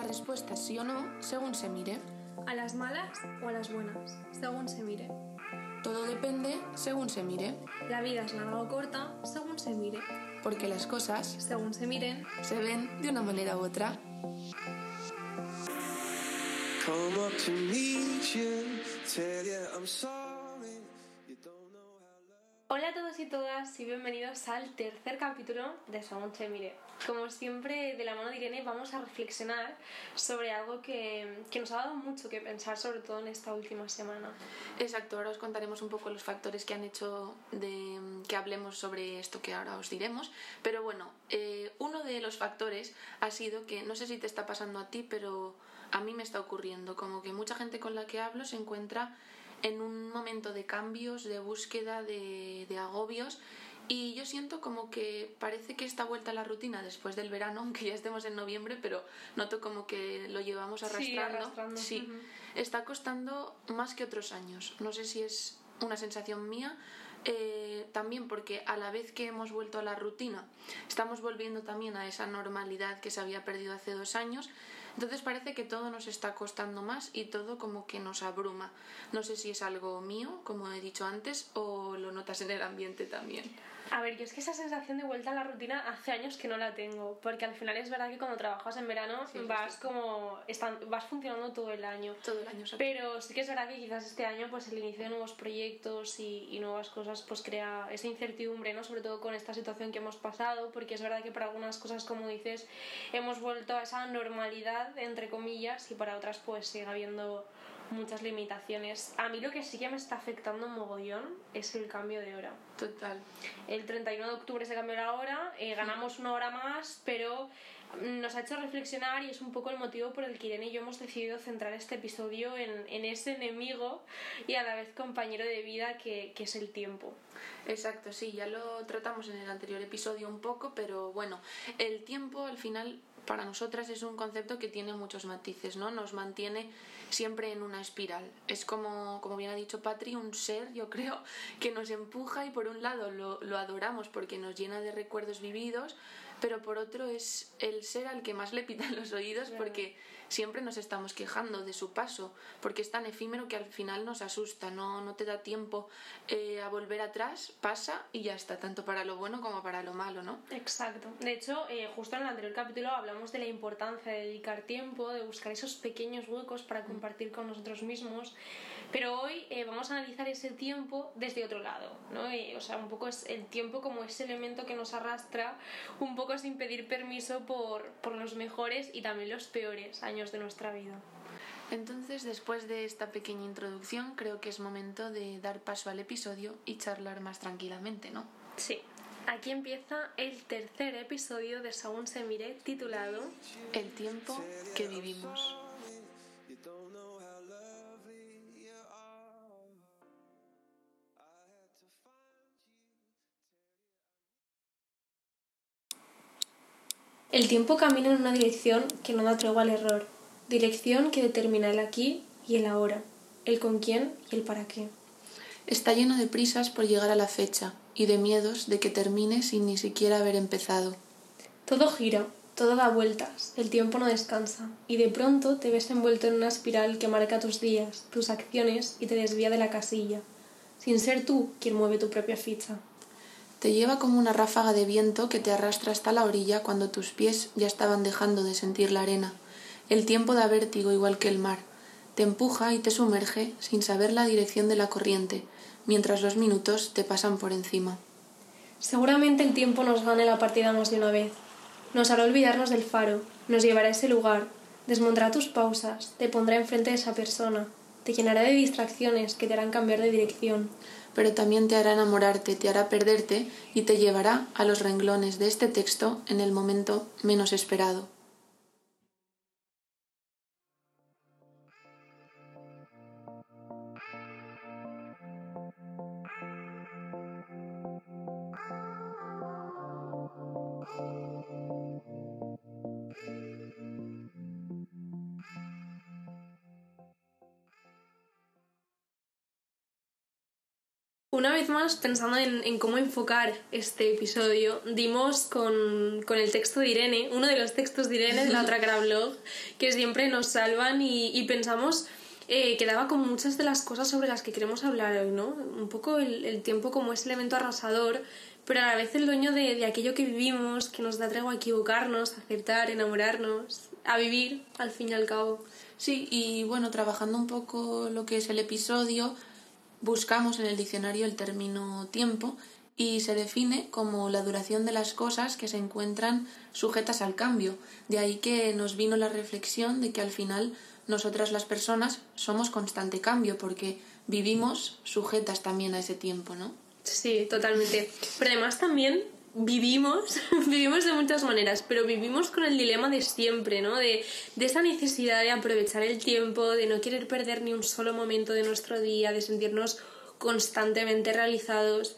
la respuesta es sí o no según se mire. ¿A las malas o a las buenas? Según se mire. Todo depende según se mire, La vida es larga o corta según se mire. porque las cosas Según se miren, se ven de una manera u otra. Come up to meet you, tell you I'm sorry. Hola a todos y todas y bienvenidos al tercer capítulo de Según se mire. Como siempre, de la mano de Irene vamos a reflexionar sobre algo que, que nos ha dado mucho que pensar, sobre todo en esta última semana. Exacto, ahora os contaremos un poco los factores que han hecho de que hablemos sobre esto que ahora os diremos. Pero bueno, eh, uno de los factores ha sido que, no sé si te está pasando a ti, pero a mí me está ocurriendo, como que mucha gente con la que hablo se encuentra en un momento de cambios, de búsqueda, de, de agobios. Y yo siento como que parece que esta vuelta a la rutina después del verano, aunque ya estemos en noviembre, pero noto como que lo llevamos Sí, arrastrando. arrastrando, Sí, ujú. está costando más que otros años. No sé si es una sensación mía, eh, también porque a la vez que hemos vuelto a la rutina, estamos volviendo también a esa normalidad que se había perdido hace dos años. Entonces parece que todo nos está costando más y todo como que nos abruma. No sé si es algo mío, como he dicho antes, o lo notas en el ambiente también. A ver, yo es que esa sensación de vuelta a la rutina hace años que no la tengo, porque al final es verdad que cuando trabajas en verano Sí, vas como están, vas funcionando todo el año. Todo el año Pero sí que es verdad que quizás este año pues el inicio de nuevos proyectos y, y nuevas cosas pues crea esa incertidumbre, ¿no? Sobre todo con esta situación que hemos pasado, porque es verdad que para algunas cosas, como dices, hemos vuelto a esa normalidad, entre comillas, y para otras pues sigue habiendo muchas limitaciones. A mí lo que sí que me está afectando mogollón es el cambio de hora. Total. El 31 de octubre se cambió la hora, eh, ganamos una hora más, pero nos ha hecho reflexionar y es un poco el motivo por el que Irene y yo hemos decidido centrar este episodio en, en ese enemigo y a la vez compañero de vida que, que es el tiempo. Exacto, sí, ya lo tratamos en el anterior episodio un poco, pero bueno, el tiempo al final para nosotras es un concepto que tiene muchos matices, ¿no? Nos mantiene siempre en una espiral. Es como, como bien ha dicho Patri, un ser, yo creo, que nos empuja y por un lado lo, lo adoramos porque nos llena de recuerdos vividos, pero por otro es el ser al que más le pitan los oídos porque siempre nos estamos quejando de su paso, porque es tan efímero que al final nos asusta, no, no te da tiempo eh, a volver atrás, pasa y ya está, tanto para lo bueno como para lo malo, ¿no? Exacto. De hecho, eh, justo en el anterior capítulo hablamos de la importancia de dedicar tiempo, de buscar esos pequeños huecos para compartir con nosotros mismos. Pero hoy eh, vamos a analizar ese tiempo desde otro lado, ¿no? O sea, un poco es el tiempo como ese elemento que nos arrastra, un poco sin pedir permiso por, por los mejores y también los peores años de nuestra vida. Entonces, después de esta pequeña introducción, creo que es momento de dar paso al episodio y charlar más tranquilamente, ¿no? Sí. Aquí empieza el tercer episodio de Según se mire, titulado El tiempo que vivimos. El tiempo camina en una dirección que no da tregua al error, dirección que determina el aquí y el ahora, el con quién y el para qué. Está lleno de prisas por llegar a la fecha y de miedos de que termine sin ni siquiera haber empezado. Todo gira, todo da vueltas, el tiempo no descansa, y de pronto te ves envuelto en una espiral que marca tus días, tus acciones y te desvía de la casilla, sin ser tú quien mueve tu propia ficha. Te lleva como una ráfaga de viento que te arrastra hasta la orilla cuando tus pies ya estaban dejando de sentir la arena. El tiempo da vértigo igual que el mar. Te empuja y te sumerge sin saber la dirección de la corriente, mientras los minutos te pasan por encima. Seguramente el tiempo nos gane la partida más de una vez. Nos hará olvidarnos del faro, nos llevará a ese lugar, desmontará tus pausas, te pondrá enfrente de esa persona, te llenará de distracciones que te harán cambiar de dirección. Pero también te hará enamorarte, te hará perderte y te llevará a los renglones de este texto en el momento menos esperado. Pensando en, en cómo enfocar este episodio, dimos con, con el texto de Irene, uno de los textos de Irene de la otra cara blog, que siempre nos salvan y, y pensamos eh, que daba con muchas de las cosas sobre las que queremos hablar hoy, ¿no? Un poco el, el tiempo como ese elemento arrasador, pero a la vez el dueño de, de aquello que vivimos, que nos da tregua a equivocarnos, a aceptar, enamorarnos, a vivir, al fin y al cabo. Sí, y bueno, trabajando un poco lo que es el episodio, buscamos en el diccionario el término tiempo y se define como la duración de las cosas que se encuentran sujetas al cambio. De ahí que nos vino la reflexión de que al final nosotras las personas somos constante cambio porque vivimos sujetas también a ese tiempo, ¿no? Sí, totalmente. Pero además también vivimos, vivimos de muchas maneras, pero vivimos con el dilema de siempre, ¿no? De, de esa necesidad de aprovechar el tiempo, de no querer perder ni un solo momento de nuestro día, de sentirnos constantemente realizados.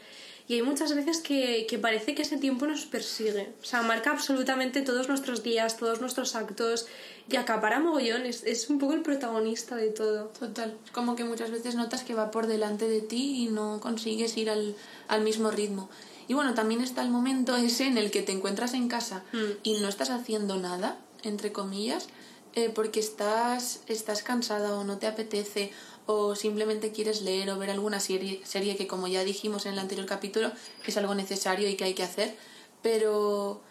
Y hay muchas veces que, que parece que ese tiempo nos persigue. O sea, marca absolutamente todos nuestros días, todos nuestros actos y acapara mogollón. Es, es un poco el protagonista de todo. Total. Es como que muchas veces notas que va por delante de ti y no consigues ir al, al mismo ritmo. Y bueno, también está el momento ese en el que te encuentras en casa Mm. y no estás haciendo nada, entre comillas, eh, porque estás, estás cansada o no te apetece o simplemente quieres leer o ver alguna serie, serie que como ya dijimos en el anterior capítulo es algo necesario y que hay que hacer, pero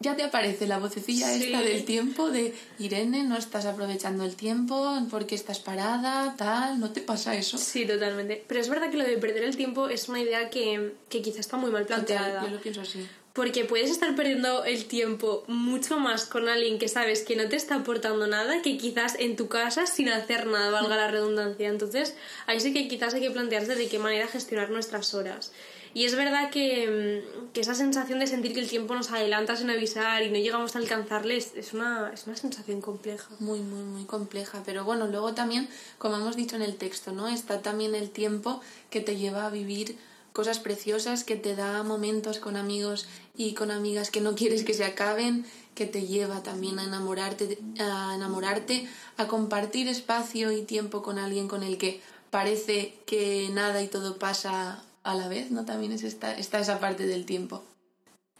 ya te aparece la vocecilla Sí. esta del tiempo de Irene, no estás aprovechando el tiempo porque estás parada, tal, ¿no te pasa eso? Sí, totalmente. Pero es verdad que lo de perder el tiempo es una idea que, que quizá está muy mal planteada. yo lo pienso así. Porque puedes estar perdiendo el tiempo mucho más con alguien que sabes que no te está aportando nada que quizás en tu casa sin hacer nada, valga la redundancia. Entonces, ahí sí que quizás hay que plantearse de qué manera gestionar nuestras horas. Y es verdad que, mm, que esa sensación de sentir que el tiempo nos adelanta sin avisar y no llegamos a alcanzarle es, una, es una sensación compleja. muy, muy, muy compleja. Pero bueno, luego también, como hemos dicho en el texto, ¿no? Está también el tiempo que te lleva a vivir cosas preciosas, que te da momentos con amigos y con amigas que no quieres que se acaben, que te lleva también a enamorarte, a enamorarte, a compartir espacio y tiempo con alguien con el que parece que nada y todo pasa a la vez, ¿no? También es esta, está esa parte del tiempo,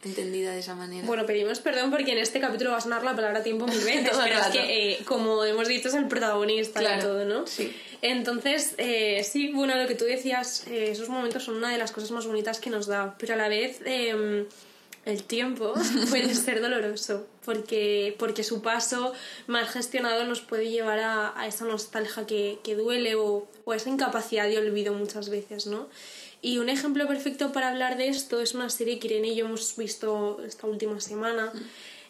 entendida de esa manera. Bueno, pedimos perdón porque en este capítulo va a sonar la palabra tiempo mil veces, pero es rato. que, eh, como hemos dicho, es el protagonista de Claro, todo, ¿no? sí. Entonces, eh, sí, bueno, lo que tú decías, eh, esos momentos son una de las cosas más bonitas que nos da, pero a la vez eh, el tiempo puede ser doloroso, porque, porque su paso mal gestionado nos puede llevar a, a esa nostalgia que, que duele o, o a esa incapacidad de olvido muchas veces, ¿no? Y un ejemplo perfecto para hablar de esto es una serie que Irene y yo hemos visto esta última semana.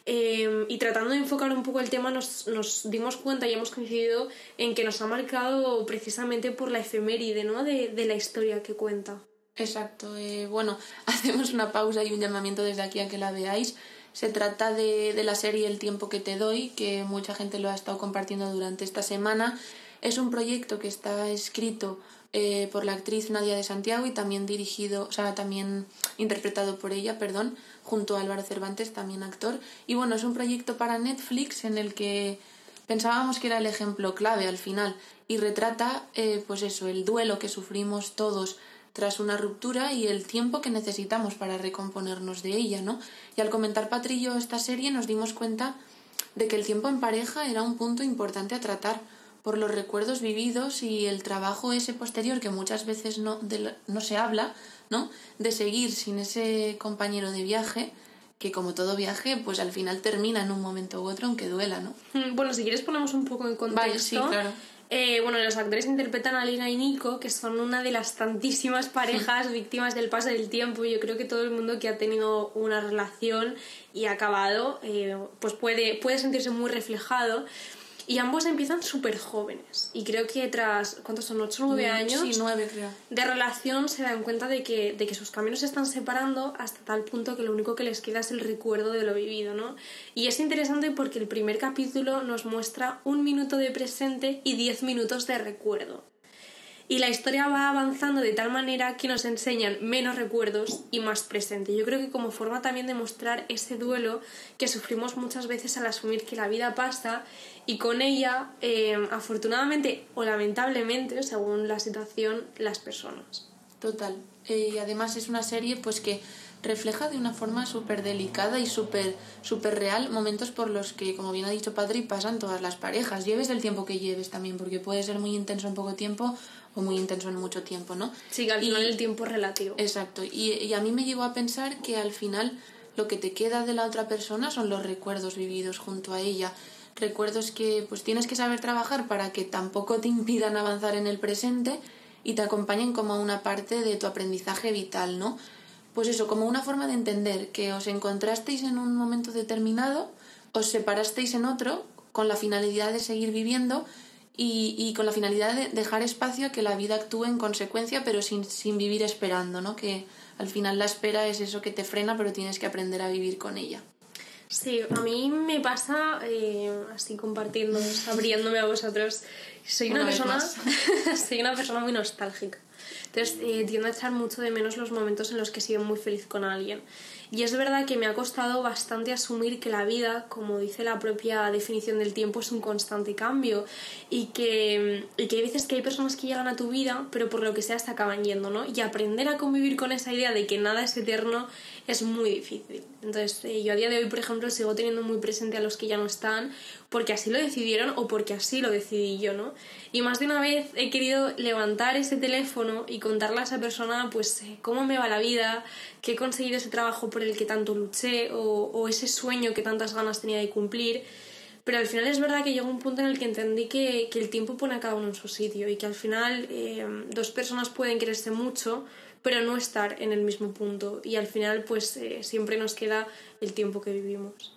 Eh, y tratando de enfocar un poco el tema, nos, nos dimos cuenta y hemos coincidido en que nos ha marcado precisamente por la efeméride ¿no? de, de la historia que cuenta. Exacto. eh, bueno, hacemos una pausa y un llamamiento desde aquí a que la veáis. Se trata de, de la serie El tiempo que te doy, que mucha gente lo ha estado compartiendo durante esta semana. Es un proyecto que está escrito eh, por la actriz Nadia de Santiago y también dirigido, o sea, también interpretado por ella, perdón, junto a Álvaro Cervantes, también actor. Y bueno, es un proyecto para Netflix en el que pensábamos que era el ejemplo clave al final y retrata, eh, pues eso, el duelo que sufrimos todos tras una ruptura y el tiempo que necesitamos para recomponernos de ella, ¿no? Y al comentar Patrillo esta serie nos dimos cuenta de que el tiempo en pareja era un punto importante a tratar por los recuerdos vividos y el trabajo ese posterior que muchas veces no, de no se habla, ¿no? De seguir sin ese compañero de viaje, que como todo viaje, pues al final termina en un momento u otro, aunque duela, ¿no? Mm, Bueno, si quieres ponemos un poco en contexto. Vale, sí, claro. Eh, bueno, los actores interpretan a Lina y Nico, que son una de las tantísimas parejas víctimas del paso del tiempo. Yo creo que todo el mundo que ha tenido una relación y ha acabado, eh, pues puede, puede sentirse muy reflejado. Y ambos empiezan súper jóvenes. Y creo que tras, ¿cuántos son? ¿8 o 9 años? Sí, creo. de relación se dan cuenta de que, de que sus caminos se están separando hasta tal punto que lo único que les queda es el recuerdo de lo vivido, ¿no? Y es interesante porque el primer capítulo nos muestra un minuto de presente y diez minutos de recuerdo. Y la historia va avanzando de tal manera que nos enseñan menos recuerdos y más presente. Yo creo que como forma también de mostrar ese duelo que sufrimos muchas veces al asumir que la vida pasa y con ella, eh, afortunadamente o lamentablemente, según la situación, las personas. Total. Eh, y además es una serie pues que refleja de una forma súper delicada y súper súper real momentos por los que, como bien ha dicho Padre, pasan todas las parejas. Lleves el tiempo que lleves también, porque puede ser muy intenso en poco tiempo o muy intenso en mucho tiempo, ¿no? Sí, que al Y- final el tiempo es relativo. Exacto. Y, y a mí me llevó a pensar que al final lo que te queda de la otra persona son los recuerdos vividos junto a ella. Recuerdos que pues tienes que saber trabajar para que tampoco te impidan avanzar en el presente y te acompañen como una parte de tu aprendizaje vital, ¿no? Pues eso, como una forma de entender que os encontrasteis en un momento determinado, os separasteis en otro con la finalidad de seguir viviendo y, y con la finalidad de dejar espacio a que la vida actúe en consecuencia, pero sin, sin vivir esperando, ¿no? Que al final la espera es eso que te frena, pero tienes que aprender a vivir con ella. Sí, a mí me pasa, eh, así compartiendo, abriéndome a vosotros, soy una, persona, soy una persona muy nostálgica. Entonces eh, tiendo a echar mucho de menos los momentos en los que he sido muy feliz con alguien. Y es verdad que me ha costado bastante asumir que la vida, como dice la propia definición del tiempo, es un constante cambio y que, y que hay veces que hay personas que llegan a tu vida, pero por lo que sea se acaban yendo, ¿no? Y aprender a convivir con esa idea de que nada es eterno es muy difícil. Entonces, eh, yo a día de hoy, por ejemplo, sigo teniendo muy presente a los que ya no están porque así lo decidieron o porque así lo decidí yo, ¿no? Y más de una vez he querido levantar ese teléfono y contarle a esa persona, pues, eh, cómo me va la vida, que he conseguido ese trabajo por el que tanto luché o, o ese sueño que tantas ganas tenía de cumplir. Pero al final es verdad que llegó un punto en el que entendí que, que el tiempo pone a cada uno en su sitio y que al final eh, dos personas pueden quererse mucho, pero no estar en el mismo punto. Y al final, pues eh, siempre nos queda el tiempo que vivimos.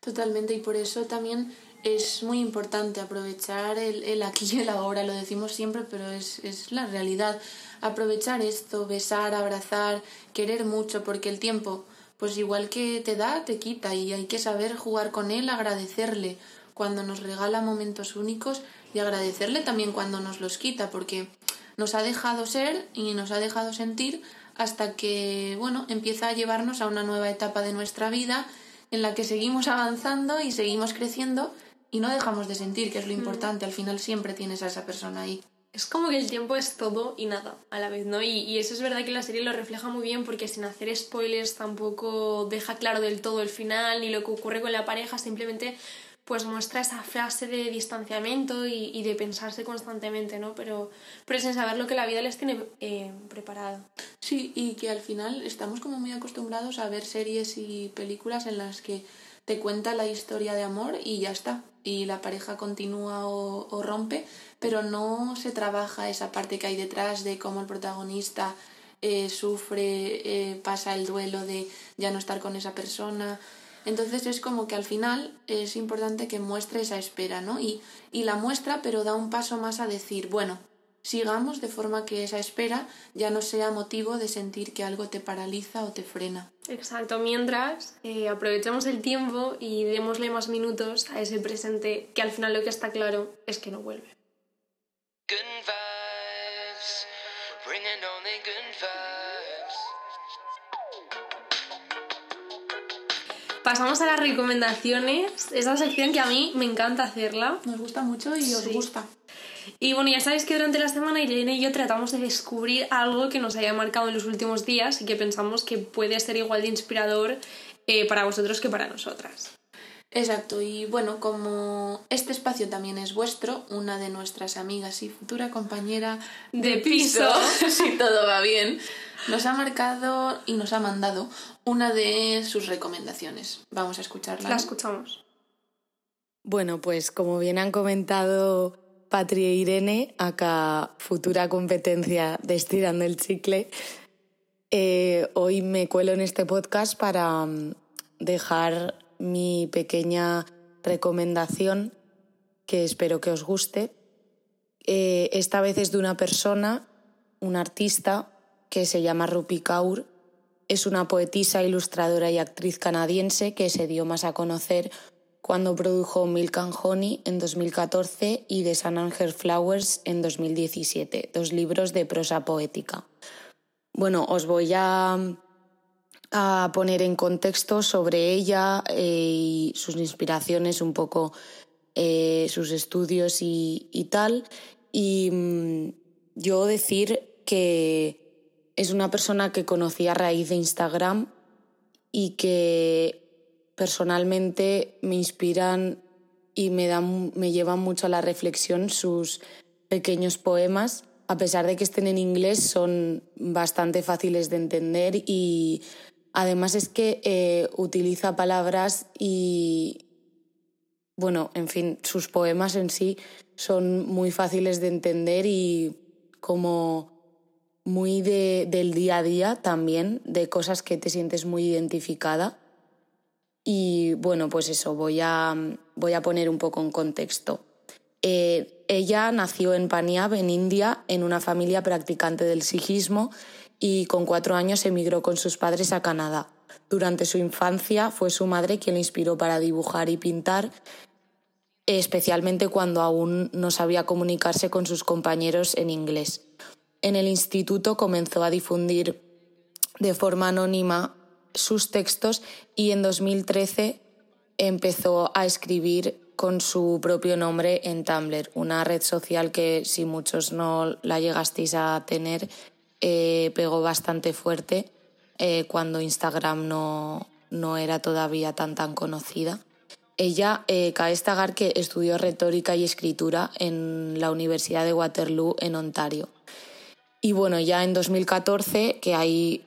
Totalmente, y por eso también es muy importante aprovechar el, el aquí y el ahora, lo decimos siempre, pero es, es la realidad. Aprovechar esto, besar, abrazar, querer mucho, porque el tiempo, pues igual que te da, te quita, y hay que saber jugar con él, agradecerle cuando nos regala momentos únicos y agradecerle también cuando nos los quita, porque nos ha dejado ser y nos ha dejado sentir hasta que, bueno, empieza a llevarnos a una nueva etapa de nuestra vida en la que seguimos avanzando y seguimos creciendo y no dejamos de sentir, que es lo importante. Al final siempre tienes a esa persona ahí. Es como que el tiempo es todo y nada a la vez, ¿no? Y, y eso es verdad que la serie lo refleja muy bien porque sin hacer spoilers tampoco deja claro del todo el final ni lo que ocurre con la pareja, simplemente pues muestra esa frase de distanciamiento y, y de pensarse constantemente, ¿no? Pero, pero sin saber lo que la vida les tiene eh, preparado. Sí, y que al final estamos como muy acostumbrados a ver series y películas en las que te cuenta la historia de amor y ya está. Y la pareja continúa o, o rompe, pero no se trabaja esa parte que hay detrás de cómo el protagonista eh, sufre, eh, pasa el duelo de ya no estar con esa persona. Entonces es como que al final es importante que muestre esa espera, ¿no? Y, y la muestra, pero da un paso más a decir, bueno, sigamos de forma que esa espera ya no sea motivo de sentir que algo te paraliza o te frena. Exacto, mientras eh, aprovechemos el tiempo y démosle más minutos a ese presente que al final lo que está claro es que no vuelve. Good vibes, bringing only good vibes. Pasamos a las recomendaciones, esa sección que a mí me encanta hacerla. Nos gusta mucho y os gusta. Y bueno, ya sabéis que durante la semana Irene y yo tratamos de descubrir algo que nos haya marcado en los últimos días y que pensamos que puede ser igual de inspirador eh, para vosotros que para nosotras. Exacto, y bueno, como este espacio también es vuestro, una de nuestras amigas y futura compañera De piso. si todo va bien, nos ha marcado y nos ha mandado una de sus recomendaciones. Vamos a escucharla. La escuchamos. Bueno, pues como bien han comentado Patri e Irene, acá futura competencia de Estirando el Chicle, eh, hoy me cuelo en este podcast para mm, dejar mi pequeña recomendación que espero que os guste. Eh, esta vez es de una persona, un artista, que se llama Rupi Kaur. Es una poetisa, ilustradora y actriz canadiense que se dio más a conocer cuando produjo Milk and Honey en 2014 y The Sun and Flowers en 2017, dos libros de prosa poética. Bueno, os voy a, a poner en contexto sobre ella eh, y sus inspiraciones, un poco eh, sus estudios y, tal. Y mm, yo decir que es una persona que conocí a raíz de Instagram y que personalmente me inspiran y me, dan, me llevan mucho a la reflexión sus pequeños poemas. A pesar de que estén en inglés, son bastante fáciles de entender y además es que eh, utiliza palabras y, bueno, en fin, sus poemas en sí son muy fáciles de entender y como muy de, del día a día también, de cosas que te sientes muy identificada. Y bueno, pues eso, voy a, voy a poner un poco en contexto. Eh, ella nació en Panyab, en India, en una familia practicante del sijismo y con cuatro años emigró con sus padres a Canadá. Durante su infancia fue su madre quien le inspiró para dibujar y pintar especialmente cuando aún no sabía comunicarse con sus compañeros en inglés. En el instituto comenzó a difundir de forma anónima sus textos y en 2013 empezó a escribir con su propio nombre en Tumblr, una red social que si muchos no la llegasteis a tener, eh, pegó bastante fuerte eh, cuando Instagram no, no era todavía tan tan conocida. Ella, eh, que estudió retórica y escritura en la Universidad de Waterloo en Ontario. Y bueno, ya en 2014, que ahí,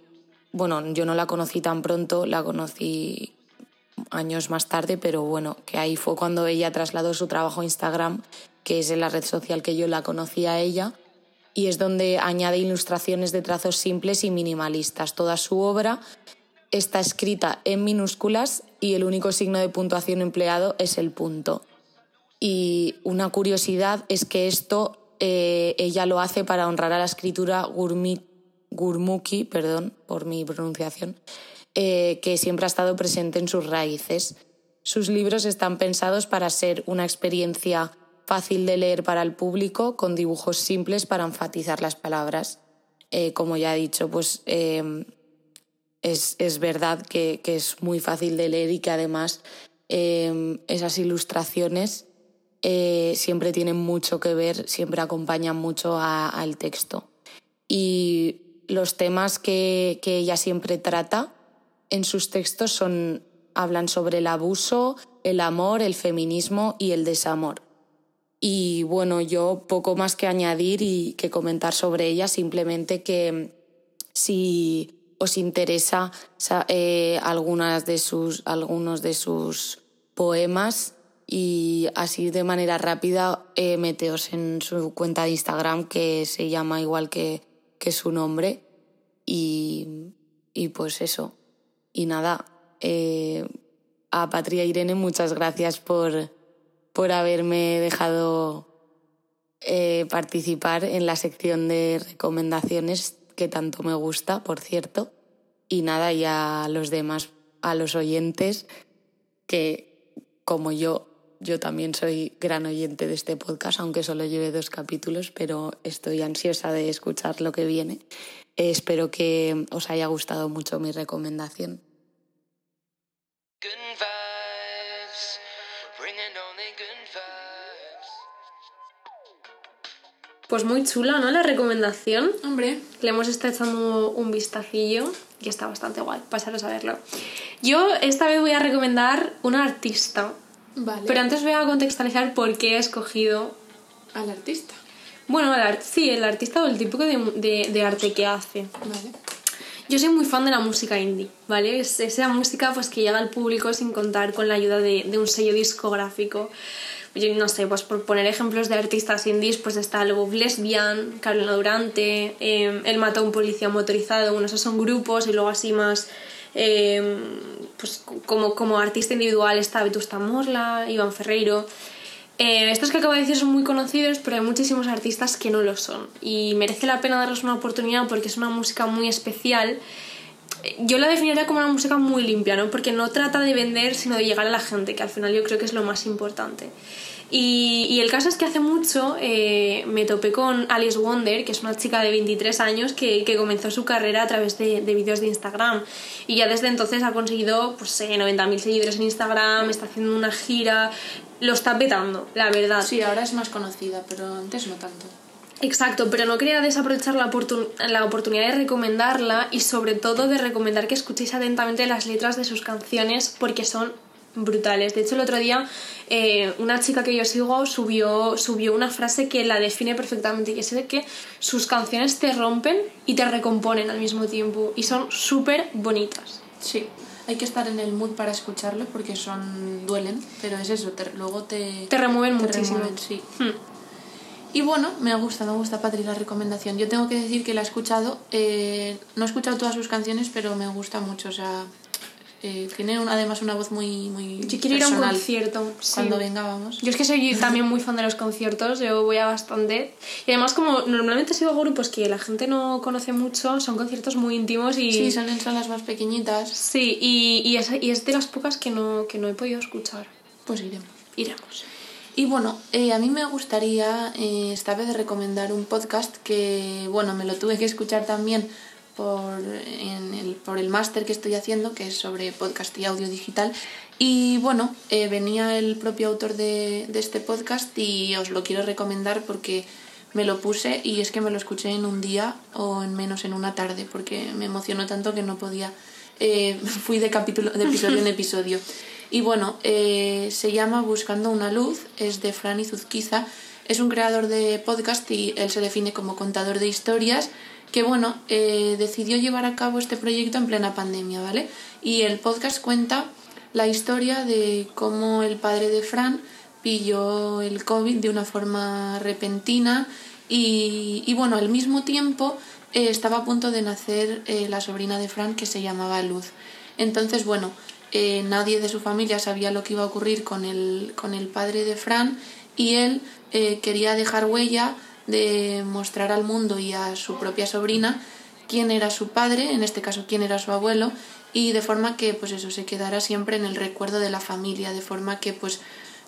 bueno, yo no la conocí tan pronto, la conocí años más tarde, pero bueno, que ahí fue cuando ella trasladó su trabajo a Instagram, que es en la red social que yo la conocí a ella, y es donde añade ilustraciones de trazos simples y minimalistas. Toda su obra está escrita en minúsculas y el único signo de puntuación empleado es el punto. Y una curiosidad es que esto eh, ella lo hace para honrar a la escritura Gurmukhi, perdón por mi pronunciación, eh, que siempre ha estado presente en sus raíces. Sus libros están pensados para ser una experiencia fácil de leer para el público, con dibujos simples para enfatizar las palabras. Eh, como ya he dicho, pues es, verdad que, es muy fácil de leer y que además em, esas ilustraciones eh, siempre tienen mucho que ver, siempre acompañan mucho al texto. Y los temas que, ella siempre trata en sus textos son, hablan sobre el abuso, el amor, el feminismo y el desamor. Y bueno, yo poco más que añadir y que comentar sobre ella, simplemente que si os interesa eh, algunas de sus, algunos de sus poemas y así de manera rápida eh, meteos en su cuenta de Instagram que se llama igual que, que su nombre y, y, pues eso. Y nada, eh, a Patria Irene muchas gracias por, por haberme dejado eh, participar en la sección de recomendaciones que tanto me gusta, por cierto. Y nada, y a los demás, a los oyentes, que como yo, yo también soy gran oyente de este podcast, aunque solo lleve dos capítulos, pero estoy ansiosa de escuchar lo que viene. espero que os haya gustado mucho mi recomendación. Pues muy chula, ¿no? La recomendación. Hombre. Le hemos estado echando un vistacillo y está bastante guay. Pasaros a verlo. Yo esta vez voy a recomendar una artista. Vale. Pero antes voy a contextualizar por qué he escogido. Al artista. Bueno, el sí, el artista o el tipo de, de, arte que hace. Vale. Yo soy muy fan de la música indie, ¿vale? Es esa música pues, que llega al público sin contar con la ayuda de, de un sello discográfico no sé, pues por poner ejemplos de artistas indies, pues está Love Lesbian, Carolina Durante, eh, Él mató a un policía motorizado, bueno, esos son grupos y luego así más, em, pues como, como artista individual está Vetusta Morla, Iván Ferreiro. Eh, estos que acabo de decir son muy conocidos, pero hay muchísimos artistas que no lo son. Y merece la pena darles una oportunidad porque es una música muy especial yo la definiría como una música muy limpia, ¿no? Porque no trata de vender, sino de llegar a la gente, que al final yo creo que es lo más importante. Y, el caso es que hace mucho eh, me topé con Alice Wonder, que es una chica de 23 años que, comenzó su carrera a través de, vídeos de Instagram. Y ya desde entonces ha conseguido pues, 90.000 eh, seguidores en Instagram, está haciendo una gira, lo está petando, la verdad. Sí, ahora es más conocida, pero antes no tanto. Exacto, pero no quería desaprovechar la, oportun- la oportunidad de recomendarla y sobre todo de recomendar que escuchéis atentamente las letras de sus canciones porque son brutales. De hecho, el otro día eh, una chica que yo sigo subió, subió una frase que la define perfectamente y es de que sus canciones te rompen y te recomponen al mismo tiempo y son súper bonitas. Sí, hay que estar en el mood para escucharlo porque son duelen, pero es eso, te- luego te, Te remueven te muchísimo. remueven, sí. Hmm. Y bueno, me gusta, me gusta Patri la recomendación. Yo tengo que decir que la he escuchado, eh, no he escuchado todas sus canciones, pero me gusta mucho, o sea, eh, tiene una- además una voz muy, muy Yo quiero ir a un personal. concierto. sí. Cuando venga, vamos. Yo es que soy también muy fan de los conciertos, yo voy a bastante. Y además, como normalmente sigo grupos que la gente no conoce mucho, son conciertos muy íntimos y. Sí, son en salas más pequeñitas, Sí, y, y, es, y es de las pocas que no, que no he podido escuchar. pues iremos. Iremos. Y bueno, eh, a mí me gustaría eh, esta vez recomendar un podcast que, bueno, me lo tuve que escuchar también por, en el, por el máster que estoy haciendo, que es sobre podcast y audio digital. Y bueno, eh, venía el propio autor de, de este podcast y os lo quiero recomendar porque me lo puse y es que me lo escuché en un día o en menos en una tarde porque me emocionó tanto que no podía. eh, fui de, capítulo, de episodio en episodio. Y bueno, eh, se llama Buscando una luz, es de Fran Izuzquiza, es un creador de podcast y él se define como contador de historias, que bueno, eh, decidió llevar a cabo este proyecto en plena pandemia, ¿vale? Y el podcast cuenta la historia de cómo el padre de Fran pilló el COVID de una forma repentina y, y bueno, al mismo tiempo eh, estaba a punto de nacer eh, la sobrina de Fran que se llamaba Luz. Entonces, bueno, eh, nadie de su familia sabía lo que iba a ocurrir con el, con el padre de Fran y él eh, quería dejar huella de mostrar al mundo y a su propia sobrina quién era su padre, en este caso quién era su abuelo, y de forma que pues eso se quedara siempre en el recuerdo de la familia, de forma que pues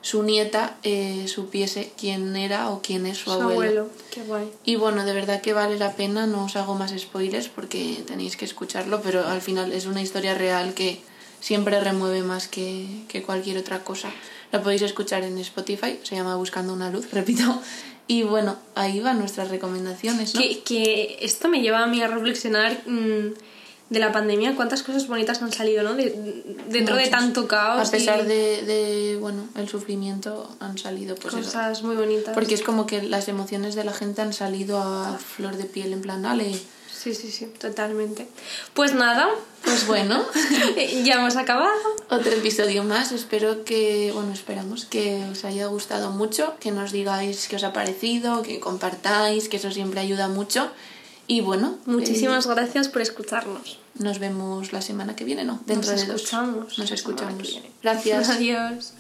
su nieta eh, supiese quién era o quién es su, Su abuelo. abuelo. Qué guay. Y bueno, de verdad que vale la pena, no os hago más spoilers porque tenéis que escucharlo, pero al final es una historia real que siempre remueve más que, que cualquier otra cosa. La podéis escuchar en Spotify, se llama Buscando una luz, repito. Y bueno, ahí van nuestras recomendaciones, ¿no? Que, esto me lleva a mí a reflexionar mm, de la pandemia, cuántas cosas bonitas han salido, ¿no? De- dentro de tanto caos. A pesar y de, de, bueno, el sufrimiento han salido pues eso. cosas muy bonitas. Porque es como que las emociones de la gente han salido a flor de piel, en plan, dale, Sí, sí, sí, totalmente. Pues nada, pues bueno, ya hemos acabado. otro episodio más. Espero que, bueno, esperamos que os haya gustado mucho, que nos digáis qué os ha parecido, que compartáis, que eso siempre ayuda mucho. Y bueno, Muchísimas gracias por escucharnos. eh, nos vemos la semana que viene, ¿no? Dentro Nos de dos. escuchamos Nos escuchamos. Gracias. Adiós.